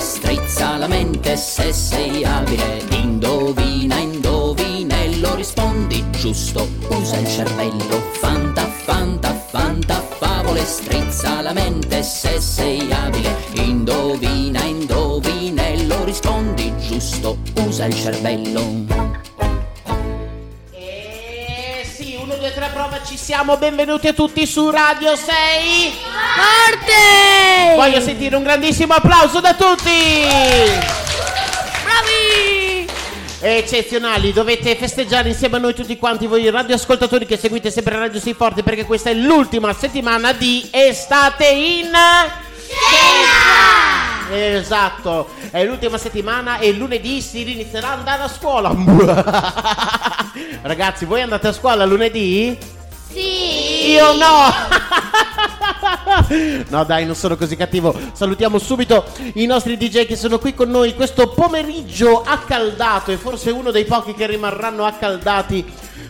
strizza la mente se sei abile. Indovina, indovinello, rispondi giusto, usa il cervello. Fanta, fanta, fanta favole, strizza la mente se sei abile. Indovina, indovinello, rispondi giusto, usa il cervello. Ci siamo, benvenuti a tutti su Radio 6. Forte! Voglio sentire un grandissimo applauso da tutti. Bravi! Eccezionali, dovete festeggiare insieme a noi tutti quanti voi radioascoltatori che seguite sempre Radio 6 Forte perché questa è l'ultima settimana di estate in Esatto, è l'ultima settimana e lunedì si inizierà ad andare a scuola. Ragazzi, voi andate a scuola lunedì? Io no! no dai, non sono così cattivo. Salutiamo subito i nostri DJ che sono qui con noi questo pomeriggio accaldato e forse uno dei pochi che rimarranno accaldati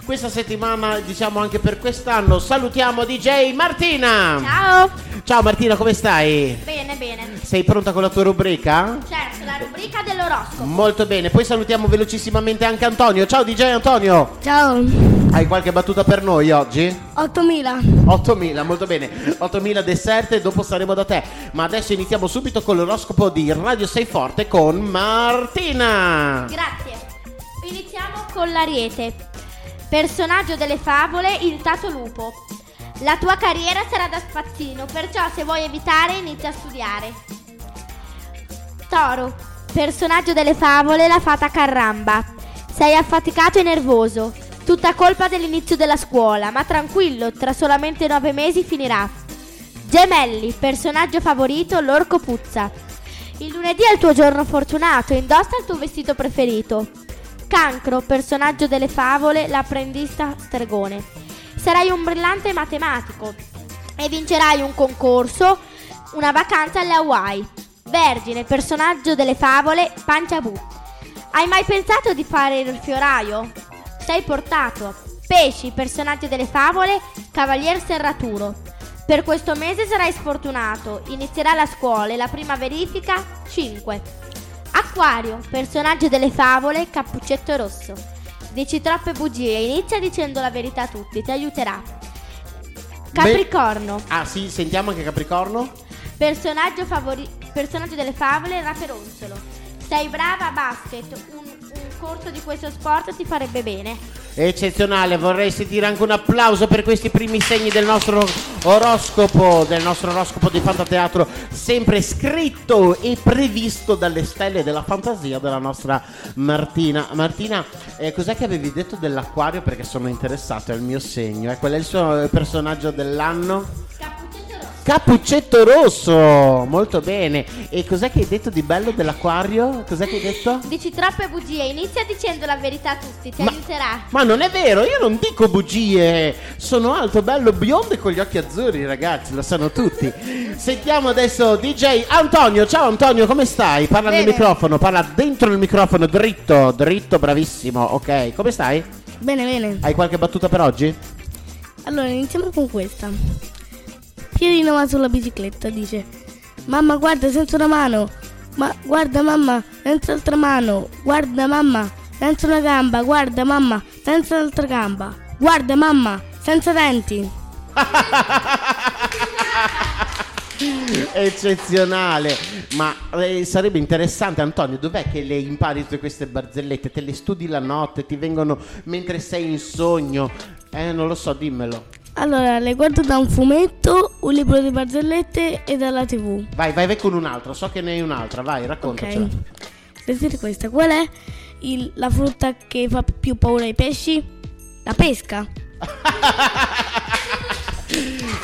questa settimana, diciamo anche per quest'anno. Salutiamo DJ Martina! Ciao! Ciao Martina, come stai? Bene, bene. Sei pronta con la tua rubrica? Certo, la rubrica dell'oroscopo. Molto bene, poi salutiamo velocissimamente anche Antonio. Ciao DJ Antonio! Ciao, Hai qualche battuta per noi oggi? 8000. 8000, molto bene. 8000 deserte, dopo saremo da te. Ma adesso iniziamo subito con l'oroscopo di Radio 6 Forte con Martina. Grazie. Iniziamo con l'ariete. Personaggio delle favole, il tato lupo. La tua carriera sarà da spazzino, perciò se vuoi evitare inizia a studiare. Toro. Personaggio delle favole, la fata carramba. Sei affaticato e nervoso. Tutta colpa dell'inizio della scuola, ma tranquillo, tra solamente nove mesi finirà. Gemelli, personaggio favorito, l'orco puzza. Il lunedì è il tuo giorno fortunato, indossa il tuo vestito preferito. Cancro, personaggio delle favole, l'apprendista stregone. Sarai un brillante matematico e vincerai un concorso, una vacanza alle Hawaii. Vergine, personaggio delle favole, Panciabù. Hai mai pensato di fare il fioraio? Sei portato. Pesci, personaggio delle favole, Cavalier Serraturo. Per questo mese sarai sfortunato. Inizierà la scuola e la prima verifica 5. Acquario, personaggio delle favole, Cappuccetto Rosso. Dici troppe bugie, inizia dicendo la verità a tutti, ti aiuterà. Capricorno, Ah sì, sentiamo anche Capricorno. personaggio, favori- personaggio delle favole, Raperonzolo. Sei brava a basket, un, un corso di questo sport ti farebbe bene. Eccezionale, vorrei sentire anche un applauso per questi primi segni del nostro oroscopo, del nostro oroscopo di Fantateatro, sempre scritto e previsto dalle stelle della fantasia della nostra Martina. Martina, eh, cos'è che avevi detto dell'acquario? Perché sono interessato, è il mio segno. Eh? Qual è il suo personaggio dell'anno? Rosso. Cappuccetto rosso, molto bene. E cos'è che hai detto di bello dell'acquario? Cos'è che hai detto? Dici troppe bugie, inizia dicendo la verità a tutti, ti Ma- aiuterà. Ma non è vero, io non dico bugie. Sono alto, bello, biondo e con gli occhi azzurri, ragazzi, lo sanno tutti. Sentiamo adesso DJ Antonio. Ciao Antonio, come stai? Parla nel Bene. microfono, parla dentro il microfono, dritto, dritto, bravissimo. Ok, come stai? Bene, bene. Hai qualche battuta per oggi? Allora, iniziamo con questa. Pierino va sulla bicicletta, dice: Mamma, guarda, senza una mano. Ma guarda, mamma, senza altra mano. Guarda, mamma, senza una gamba. Guarda, mamma, senza un'altra gamba. Guarda, mamma, senza denti. Eccezionale, ma eh, sarebbe interessante Antonio, dov'è che le impari tutte queste barzellette? Te le studi la notte, ti vengono mentre sei in sogno? Eh, non lo so, dimmelo. Allora, le guardo da un fumetto, un libro di barzellette e dalla tv. Vai, vai, vai con un'altra, so che ne hai un'altra, vai, raccontacela. Ok. Sentite questa. Qual è il- la frutta che fa più paura ai pesci? La pesca.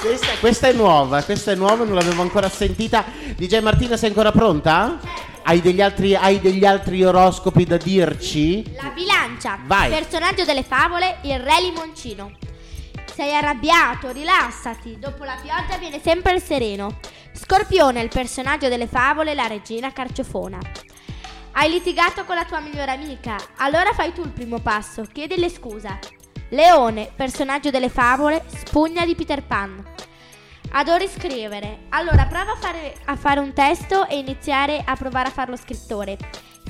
Questa, questa è nuova, questa è nuova, non l'avevo ancora sentita. DJ Martina, sei ancora pronta? Hai degli altri, hai degli altri oroscopi da dirci? La bilancia. Vai. Personaggio delle favole, il re limoncino. Sei arrabbiato, rilassati. Dopo la pioggia viene sempre il sereno. Scorpione, il personaggio delle favole, la regina carciofona. Hai litigato con la tua migliore amica. Allora fai tu il primo passo, chiedile scusa. Leone, personaggio delle favole, spugna di Peter Pan. Adori scrivere. Allora prova a fare, a fare un testo e iniziare a provare a farlo scrittore.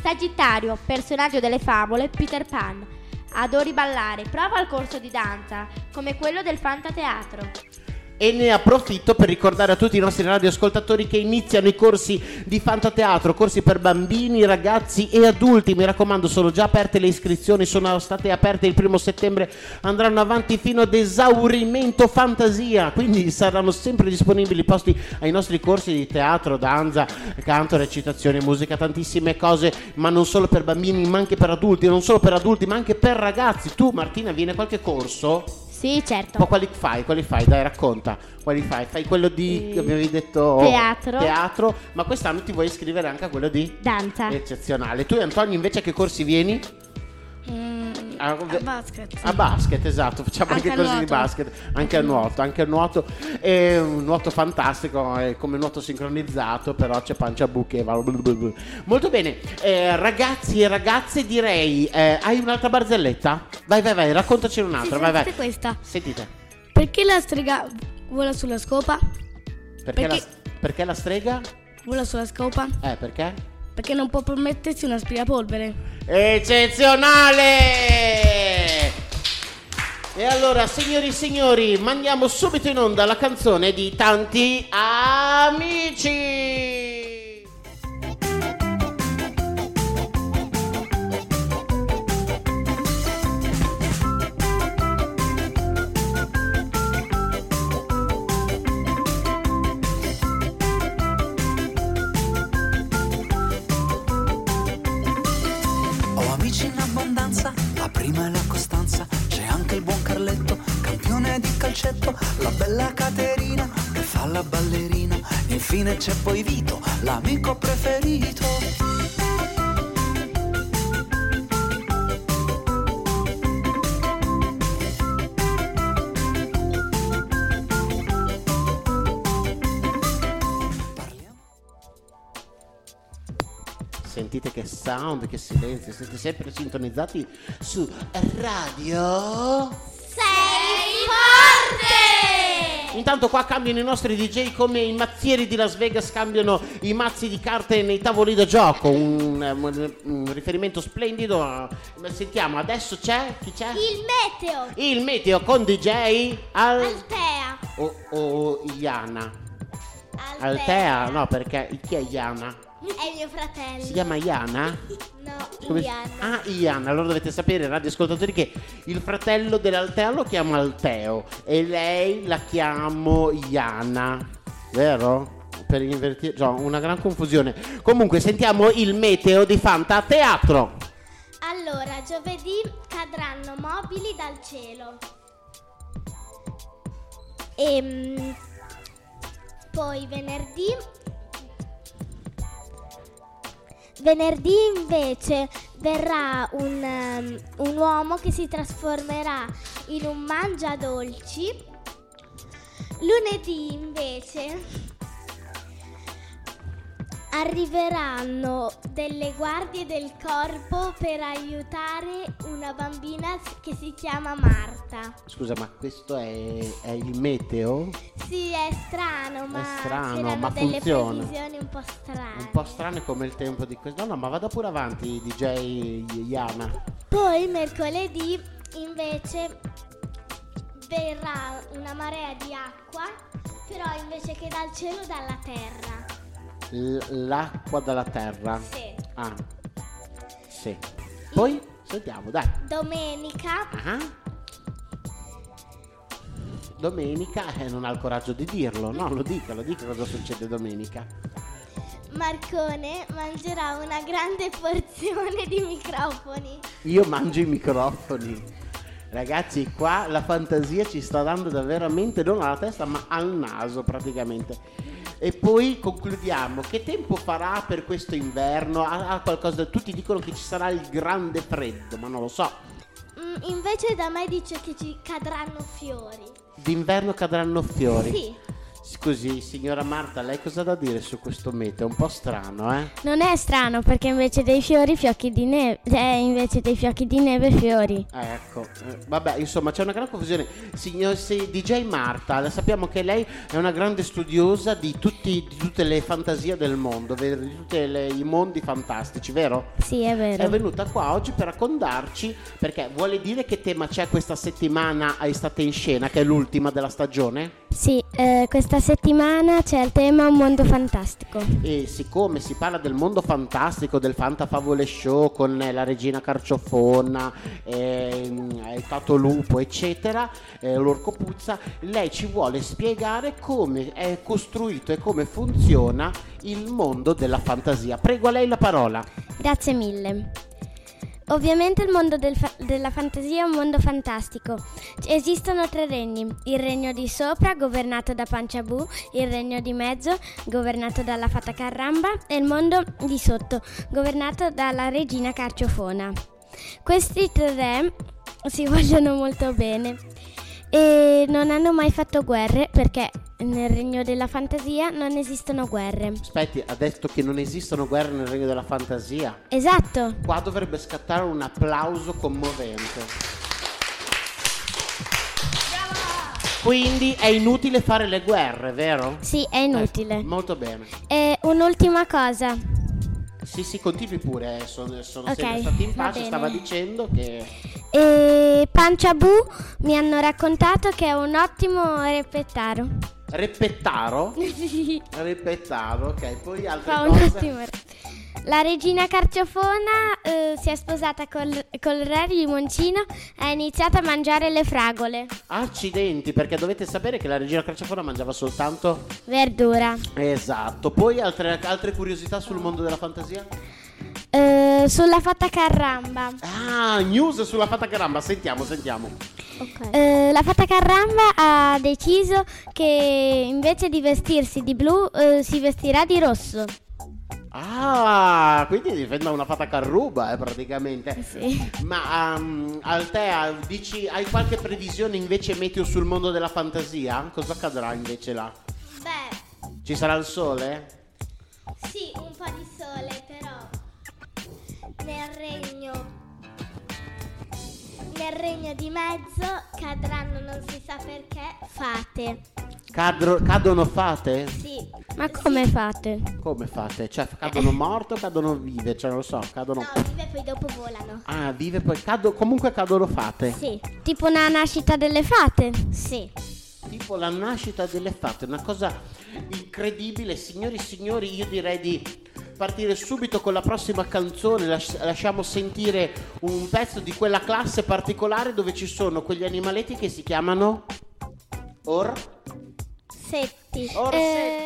Sagittario, personaggio delle favole, Peter Pan. Adori ballare. Prova al corso di danza, come quello del Fantateatro. E ne approfitto per ricordare a tutti i nostri radioascoltatori che iniziano i corsi di fantateatro, corsi per bambini, ragazzi e adulti. Mi raccomando, sono già aperte le iscrizioni, sono state aperte il primo settembre, andranno avanti fino ad esaurimento fantasia. Quindi saranno sempre disponibili posti ai nostri corsi di teatro, danza, canto, recitazione, musica, tantissime cose, ma non solo per bambini, ma anche per adulti, non solo per adulti, ma anche per ragazzi. Tu, Martina, viene qualche corso? Sì, certo. Ma quali fai? Quali fai? Dai, racconta. Quali fai? Fai quello di Eh, avevi detto teatro. teatro, ma quest'anno ti vuoi iscrivere anche a quello di Danza. eccezionale. Tu Antonio invece a che corsi vieni? Mm, A, a basket. a basket, esatto, facciamo anche, Anche a corsi di basket, anche a nuoto, anche a nuoto è un nuoto fantastico, è come nuoto sincronizzato, però c'è pancia buche. Molto bene, eh, ragazzi e ragazze direi, eh, hai un'altra barzelletta? Vai vai vai, raccontacene un'altra, Sì, vai vai. sentite questa. Sentite. Perché la strega vola sulla scopa? Perché, Perché- La, perché la strega? Vola sulla scopa? Eh, perché? Perché non può permettersi un aspirapolvere. Eccezionale! E allora, signori e signori, mandiamo subito in onda la canzone di tanti amici! Amici in abbondanza, la prima è la Costanza, c'è anche il buon Carletto, campione di calcetto, la bella Caterina che fa la ballerina, infine c'è poi Vito, l'amico preferito. Sound, che silenzio, siete sempre sintonizzati su Radio. Sei forte! Intanto qua cambiano i nostri DJ come i mazzieri di Las Vegas cambiano i mazzi di carte nei tavoli da gioco. Un, un- un riferimento splendido. Sentiamo, adesso c'è? Chi c'è? Il meteo. Il meteo con DJ Al... Altea. o, o Iana. Altea, no, perché chi è Iana? È mio fratello. Si chiama Iana? No, Come- Iana. Ah, Ian, allora dovete sapere, radioascoltatori, che il fratello dell'Altea lo chiama Alteo e lei la chiamo Iana, vero? Per invertire, cioè, una gran confusione. Comunque, sentiamo il meteo di Fanta Teatro. Allora, giovedì cadranno mobili dal cielo. E poi venerdì Venerdì invece verrà un, um, un uomo che si trasformerà in un mangiadolci. Lunedì invece arriveranno delle guardie del corpo per aiutare una bambina che si chiama Marta. Scusa, ma questo è, è il meteo? Sì, è strano, ma strano, c'erano ma delle funziona. previsioni un po' strane. Un po' strane come il tempo di questo. No, no, ma vada pure avanti, DJ Iana. Poi mercoledì invece verrà una marea di acqua, però invece che dal cielo dalla terra. L- l'acqua dalla terra. Sì. Ah, sì. Poi sentiamo, dai. Domenica Ah. Domenica eh, non ha il coraggio di dirlo, no, lo dica, lo dica cosa succede domenica. Marcone mangerà una grande porzione di microfoni. Io mangio i microfoni. Ragazzi, qua la fantasia ci sta dando da veramente non alla testa, ma al naso praticamente. E poi concludiamo. Che tempo farà per questo inverno? Ha, qualcosa da... Tutti dicono che ci sarà il grande freddo, ma non lo so. Mm, invece da me dice che ci cadranno fiori. D'inverno cadranno fiori. Sì. Scusi, signora Marta, lei cosa ha da dire su questo meteo? È un po' strano, eh? Non è strano perché invece dei fiori fiocchi di neve, eh, invece dei fiocchi di neve fiori. Ah, Ecco, eh, vabbè, insomma, c'è una gran confusione. Signor sì, DJ Marta, sappiamo che lei è una grande studiosa di, tutti- di tutte le fantasie del mondo, di tutti i mondi fantastici, vero? Sì, è vero. È venuta qua oggi per raccontarci, perché vuole dire che tema c'è questa settimana a Estate in Scena, che è l'ultima della stagione? Sì, eh, questa settimana c'è il tema Un mondo fantastico. E siccome si parla del mondo fantastico, del Fanta Favole Show con eh, la regina Carciofona, ehm, il Tato Lupo, eccetera, eh, l'Orco Puzza, lei ci vuole spiegare come è costruito e come funziona il mondo della fantasia. Prego a lei la parola. Grazie mille. Ovviamente il mondo del fa- della fantasia è un mondo fantastico. Esistono tre regni: il regno di sopra, governato da Panciabù, il regno di mezzo, governato dalla fata Carramba, e il mondo di sotto, governato dalla regina Carciofona. Questi tre si vogliono molto bene e non hanno mai fatto guerre perché nel regno della fantasia non esistono guerre. Aspetti, ha detto che non esistono guerre nel regno della fantasia. Esatto. Qua dovrebbe scattare un applauso commovente. Quindi è inutile fare le guerre, vero? Sì, è inutile. Eh, molto bene. E un'ultima cosa. Sì, sì, continui pure, eh, sono, sono Ok, sempre stati in pace, stava dicendo che... E Panciabù mi hanno raccontato che è un ottimo repettaro. Repettaro? Repettaro, ok, poi altre Fa un cose. ottimo re- La regina Carciofona eh, si è sposata col, col re di Moncino e ha iniziato a mangiare le fragole. Accidenti, perché dovete sapere che la regina Carciofona mangiava soltanto... Verdura. Esatto, poi altre, altre curiosità sul mondo della fantasia? Eh, sulla fata Carramba. Ah, news sulla fata caramba, sentiamo, sentiamo. Eh, la fata Carramba ha deciso che invece di vestirsi di blu eh, si vestirà di rosso. Ah, quindi difende una fata carruba, eh, praticamente. Sì. Ma um, Altea, dici, hai qualche previsione invece meteo sul mondo della fantasia? Cosa accadrà invece là? Beh, Ci sarà il sole? sì, un po' di sole, però nel regno nel regno di mezzo cadranno non si sa perché fate. Cadro- cadono fate? Sì. Ma come fate? Come fate? Cioè, cadono morte o cadono vive? Cioè, non lo so, cadono... No, vive e poi dopo volano. Ah, vive poi... Cado- comunque cadono fate. Sì. Tipo una nascita delle fate? Sì. Tipo la nascita delle fate, una cosa incredibile. Signori e signori, io direi di partire subito con la prossima canzone. Las- lasciamo sentire un pezzo di quella classe particolare dove ci sono quegli animaletti che si chiamano Or... Setti. Orsetti. Nella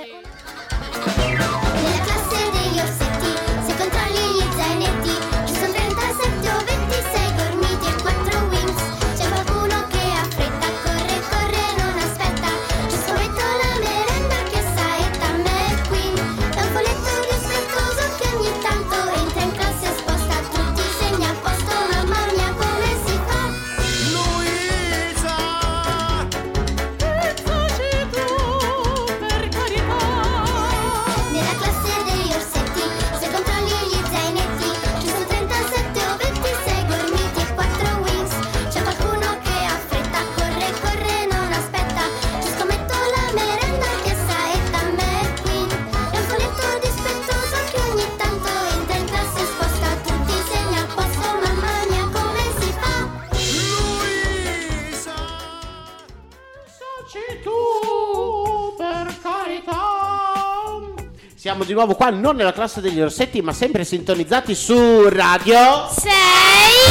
di nuovo qua, non nella classe degli orsetti, ma sempre sintonizzati su Radio. Sei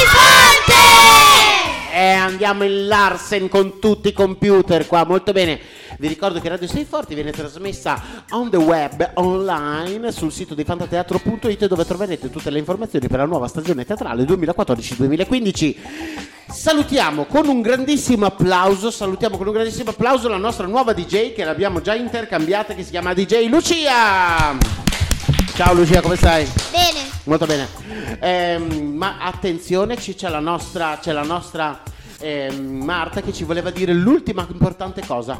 forte! E andiamo in Larsen con tutti i computer qua, molto bene. Vi ricordo che Radio 6 Forti viene trasmessa on the web, online, sul sito di fantateatro.it dove troverete tutte le informazioni per la nuova stagione teatrale 2014-2015. Salutiamo con un grandissimo applauso, salutiamo con un grandissimo applauso la nostra nuova DJ che l'abbiamo già intercambiata che si chiama DJ Lucia. Ciao Lucia, come stai? Bene. Molto bene. Ehm, ma attenzione, c'è la nostra, c'è la nostra ehm, Marta che ci voleva dire l'ultima importante cosa.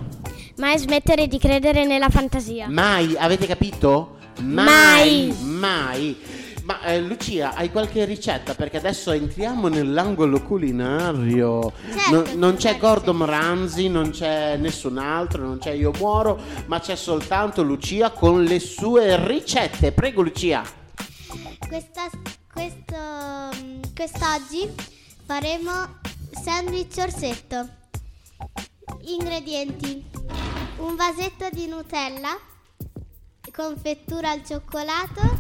Mai smettere di credere nella fantasia. Mai, avete capito? Mai. Mai. Ma eh, Lucia, hai qualche ricetta? Perché adesso entriamo nell'angolo culinario. Certo Non- che non c'è qualche Gordon Ramsay, non c'è nessun altro, non c'è Io Muoro, ma c'è soltanto Lucia con le sue ricette. Prego Lucia. Questa, questo, mm, quest'oggi faremo sandwich orsetto. Ingredienti: un vasetto di Nutella, confettura al cioccolato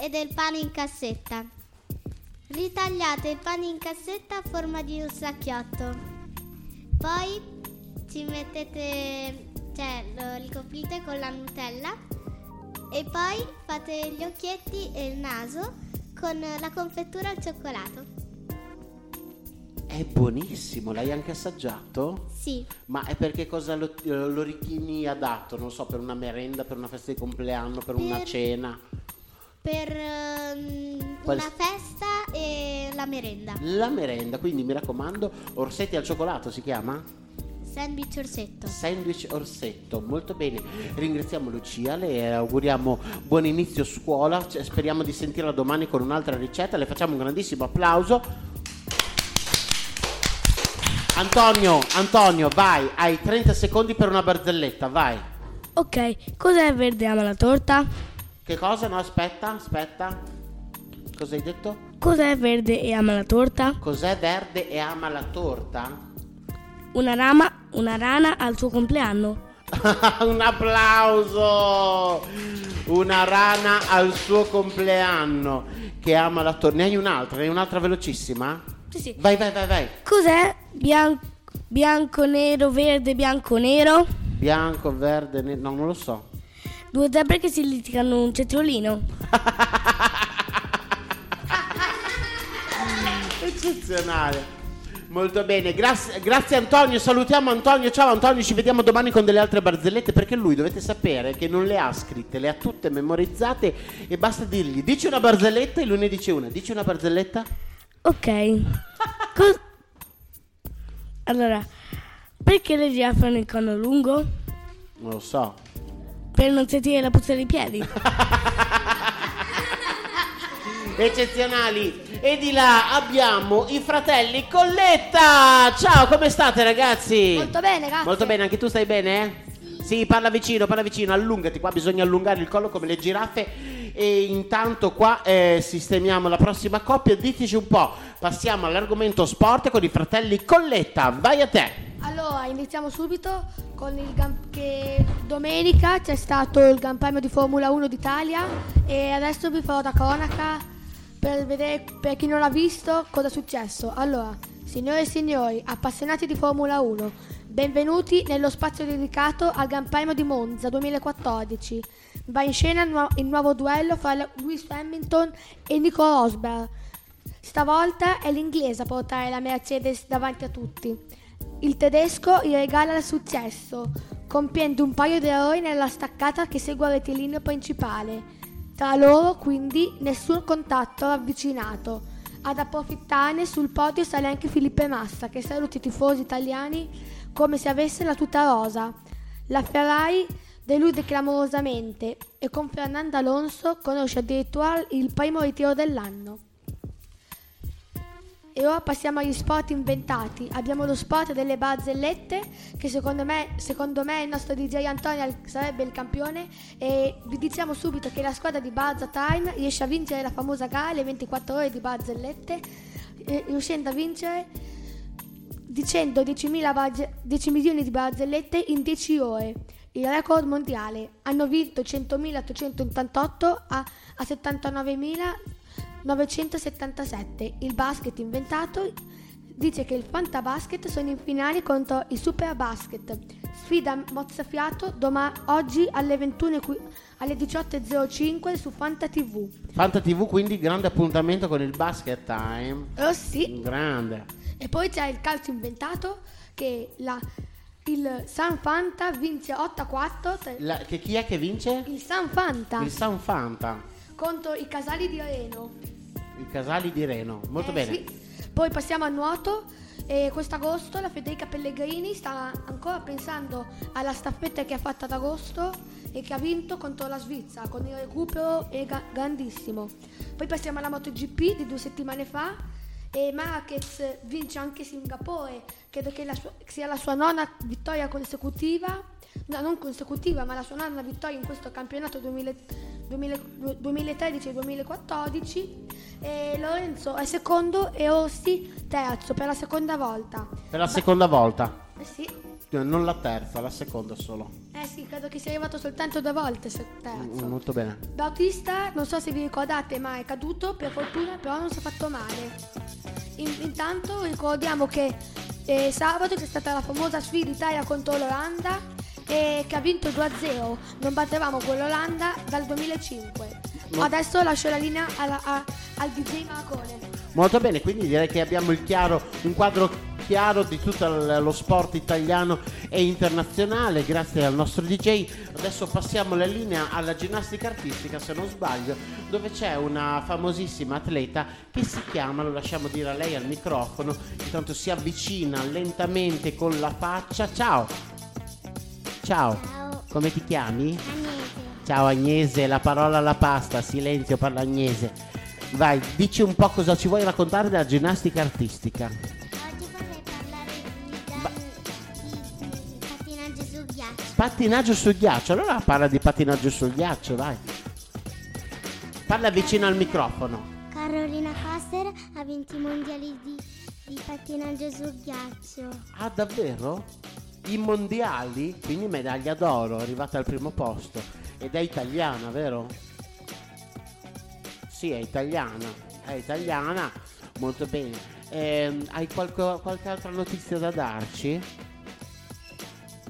e del pane in cassetta. Ritagliate il pane in cassetta a forma di un sacchiotto. Poi ci mettete, cioè lo ricoprite con la Nutella e poi fate gli occhietti e il naso con la confettura al cioccolato. È buonissimo, l'hai anche assaggiato? Sì, Ma è perché cosa lo, lo ritieni adatto? Non so, per una merenda, per una festa di compleanno, per una Per- cena? Per Qual- una festa e la merenda. La merenda, quindi mi raccomando, orsetti al cioccolato si chiama? Sandwich orsetto. Sandwich orsetto, molto bene. Ringraziamo Lucia, le auguriamo buon inizio scuola, cioè, speriamo di sentirla domani con un'altra ricetta, le facciamo un grandissimo applauso. Antonio, Antonio, vai, hai 30 secondi per una barzelletta, vai. Ok, cos'è verde ama la torta? Che cosa? No, aspetta, aspetta. Cosa hai detto? Cos'è verde e ama la torta? Cos'è verde e ama la torta? Una rama, una rana al suo compleanno. Un applauso! Una rana al suo compleanno che ama la torta. Ne hai un'altra? Ne hai un'altra velocissima? Sì, sì. Vai, vai, vai, vai. Cos'è bianco, bianco, nero, verde, bianco, nero? Bianco, verde, ne- no, non lo so. Due zebre che si litigano un cetriolino. Eccezionale. Molto bene, grazie, grazie Antonio, salutiamo Antonio, ciao Antonio, ci vediamo domani con delle altre barzellette perché lui dovete sapere che non le ha scritte, le ha tutte memorizzate e basta dirgli dici una barzelletta e lui ne dice una, dici una barzelletta? Ok. Cos- allora, perché le giraffe hanno il corno lungo? Non lo so. Per non sentire la puzza dei piedi. Eccezionali. E di là abbiamo i fratelli Colletta. Ciao, come state ragazzi? Molto bene, grazie. Molto bene, anche tu stai bene? eh? Sì, parla vicino, parla vicino, allungati, qua bisogna allungare il collo come le giraffe e intanto qua eh, sistemiamo la prossima coppia, diteci un po', passiamo all'argomento sport con i fratelli Colletta, vai a te! Allora, iniziamo subito con il Gran- che domenica c'è stato il Gran Premio di Formula 1 d'Italia e adesso vi farò da cronaca per vedere per chi non l'ha visto cosa è successo. Allora, signore e signori, appassionati di Formula 1, benvenuti nello spazio dedicato al Gran Premio di Monza 2014. Va in scena il, nuo- il nuovo duello fra Lewis Hamilton e Nico Rosberg. Stavolta è l'inglese a portare la Mercedes davanti a tutti. Il tedesco gli regala il successo, compiendo un paio di errori nella staccata che segue il rettilineo principale. Tra loro, quindi, nessun contatto ravvicinato. Ad approfittarne sul podio sale anche Filippo Massa, che saluta i tifosi italiani come se avesse la tuta rosa. La Ferrari delude clamorosamente e con Fernando Alonso conosce addirittura il primo ritiro dell'anno. E ora passiamo agli sport inventati. Abbiamo lo sport delle barzellette, che secondo me, secondo me il nostro DJ Antonio sarebbe il campione. E vi diciamo subito che la squadra di Barza Time riesce a vincere la famosa gara, le 24 ore di barzellette, riuscendo a vincere dicendo 10.000 barge- 10 milioni di barzellette in 10 ore. Il record mondiale. Hanno vinto 100.888 a, a 79.977. Il basket inventato dice che il Fantabasket sono in finale contro il Super Basket. Sfida mozzafiato doma- oggi alle 21 e qui- alle 18.05 su Fanta TV. Fanta TV quindi grande appuntamento con il basket time. Oh sì. Grande. E poi c'è il calcio inventato che la- il San Fanta vince 8 a 4 tra- La- che chi è che vince? il San Fanta Il San Fanta, contro i Casali di Reno. I casali di Reno. Molto Eh, bene. sì. Poi passiamo al nuoto. E quest'agosto la Federica Pellegrini sta ancora pensando alla staffetta che ha fatto ad agosto e che ha vinto contro la Svizzera con il recupero ga- grandissimo. Poi passiamo alla MotoGP di due settimane fa e Marquez vince anche Singapore, credo che la sua- sia la sua nona vittoria consecutiva, no, non consecutiva, ma la sua nona vittoria in questo campionato 2000 2000 2013 e 2014. Lorenzo è secondo e Orsi terzo per la seconda volta. Per la seconda volta. Eh sì, Non la terza, la seconda solo. eh sì, credo che sia arrivato soltanto due volte se- Mm, terzo. Molto bene. Bautista, non so se vi ricordate, ma è caduto per fortuna, però non si è fatto male. In- intanto ricordiamo che eh, sabato c'è stata la famosa sfida Italia contro l'Olanda e che ha vinto 2-0. Non battevamo con l'Olanda dal 2005. Mo- Adesso lascio la linea alla- a- al DJ Marcone. Molto bene, quindi direi che abbiamo il chiaro, un quadro chiaro di tutto lo sport italiano e internazionale grazie al nostro DJ. Adesso passiamo la linea alla ginnastica artistica, se non sbaglio, dove c'è una famosissima atleta che si chiama, lo lasciamo dire a lei al microfono, intanto si avvicina lentamente con la faccia. Ciao! Ciao! Ciao. Come ti chiami? Agnese. Ciao Agnese, la parola alla pasta, silenzio parla Agnese. Vai, dici un po' cosa ci vuoi raccontare della ginnastica artistica. Oggi vorrei parlare di, Ba- di- di pattinaggio sul ghiaccio. Patinaggio sul ghiaccio, allora parla di patinaggio sul ghiaccio, vai. Parla vicino al microfono. Carolina Coster ha vinto i mondiali di, di pattinaggio sul ghiaccio. Ah, davvero? I mondiali, quindi medaglia d'oro, è arrivata al primo posto. Ed è italiana, vero? Sì, è italiana. È italiana, molto bene. Ehm, hai qualco- qualche altra notizia da darci?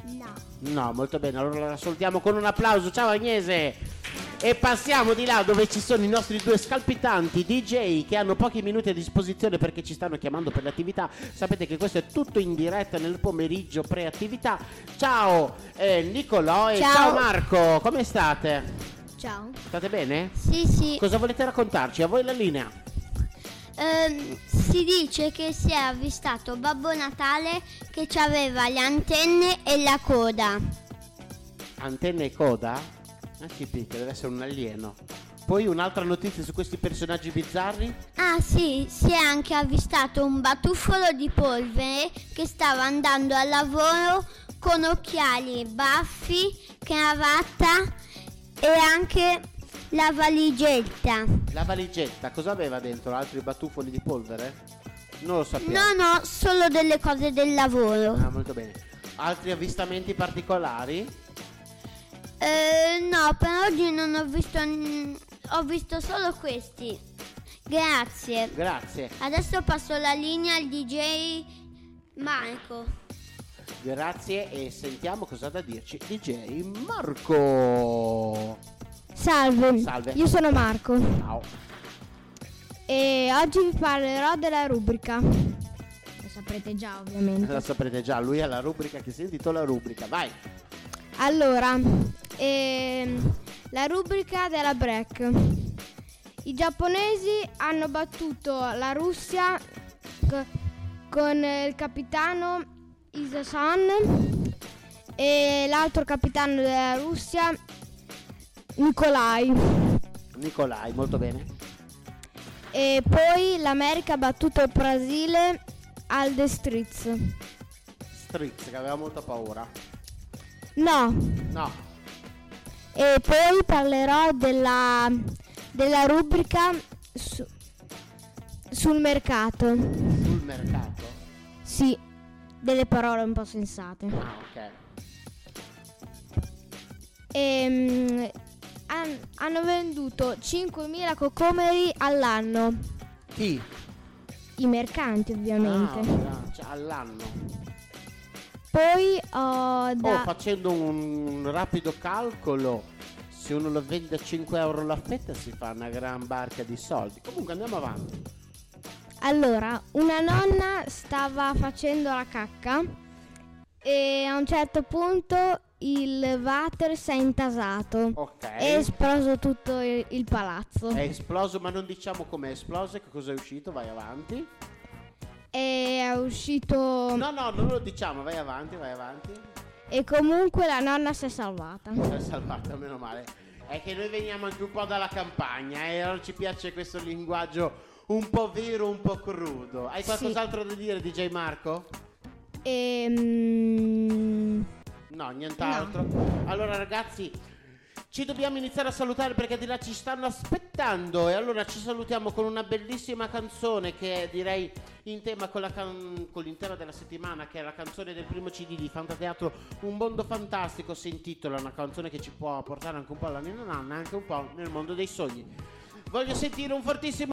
No. No, molto bene, allora la salutiamo con un applauso. Ciao Agnese! E passiamo di là dove ci sono i nostri due scalpitanti DJ che hanno pochi minuti a disposizione perché ci stanno chiamando per le attività. Sapete che questo è tutto in diretta nel pomeriggio pre-attività. Ciao eh, Nicolò e ciao. Ciao. Marco, come state? Ciao. State bene? Sì, sì. Cosa volete raccontarci? A voi la linea. Ehm, si dice che si è avvistato Babbo Natale che aveva le antenne e la coda. Antenne e coda? Ah sì, picca, deve essere un alieno. Poi un'altra notizia su questi personaggi bizzarri? Ah sì, si è anche avvistato un batuffolo di polvere che stava andando al lavoro con occhiali, baffi, cravatta e anche la valigetta. La valigetta, cosa aveva dentro? Altri batuffoli di polvere? Non lo sappiamo. No, no, solo delle cose del lavoro. Ah, molto bene. Altri avvistamenti particolari? Eh, no, per oggi non ho visto. ho visto solo questi. Grazie. Grazie. Adesso passo la linea al DJ Marco. Grazie e sentiamo cosa ha da dirci DJ Marco. Salve. Salve. io sono Marco Ciao. e oggi vi parlerò della rubrica. Lo saprete già ovviamente. La saprete già, lui ha la rubrica che si intitola rubrica. Vai. Allora, ehm, la rubrica della break. I giapponesi hanno battuto la Russia co- con il capitano Isasan e l'altro capitano della Russia Nikolai. Nicolai, molto bene. E poi l'America ha battuto il Brasile al The Streets. Stritz che aveva molta paura. No, No. E poi parlerò della, della rubrica su- sul mercato. Sul mercato. Sì, delle parole un po' sensate. Ah, ok. Ehm, han- hanno venduto 5.000 cocomeri all'anno. Chi? I mercanti ovviamente. Ah, cioè, all'anno. Poi ho da... Oh, facendo un rapido calcolo, se uno lo vende a 5 euro la fetta si fa una gran barca di soldi. Comunque andiamo avanti. Allora, una nonna stava facendo la cacca e a un certo punto il water si è intasato Ok. è esploso tutto il, il palazzo. È esploso, ma non diciamo com'è esploso e che cosa è uscito, vai avanti. È è uscito No, no, non lo diciamo, vai avanti, vai avanti. e comunque la nonna si è salvata. Si è salvata, meno male. È che noi veniamo anche un po' dalla campagna e allora ci piace questo linguaggio un po' vero, un po' crudo. Hai Sì. qualcos'altro da dire, DJ Marco? Ehm, No, nient'altro. Allora, ragazzi, ci dobbiamo iniziare a salutare perché di là ci stanno aspettando. E allora ci salutiamo con una bellissima canzone che è, direi, in tema con, can- con l'intera della settimana, che è la canzone del primo CD di Fantateatro Un mondo fantastico. Si intitola una canzone che ci può portare anche un po' alla nonna, anche un po' nel mondo dei sogni. Voglio sentire un fortissimo.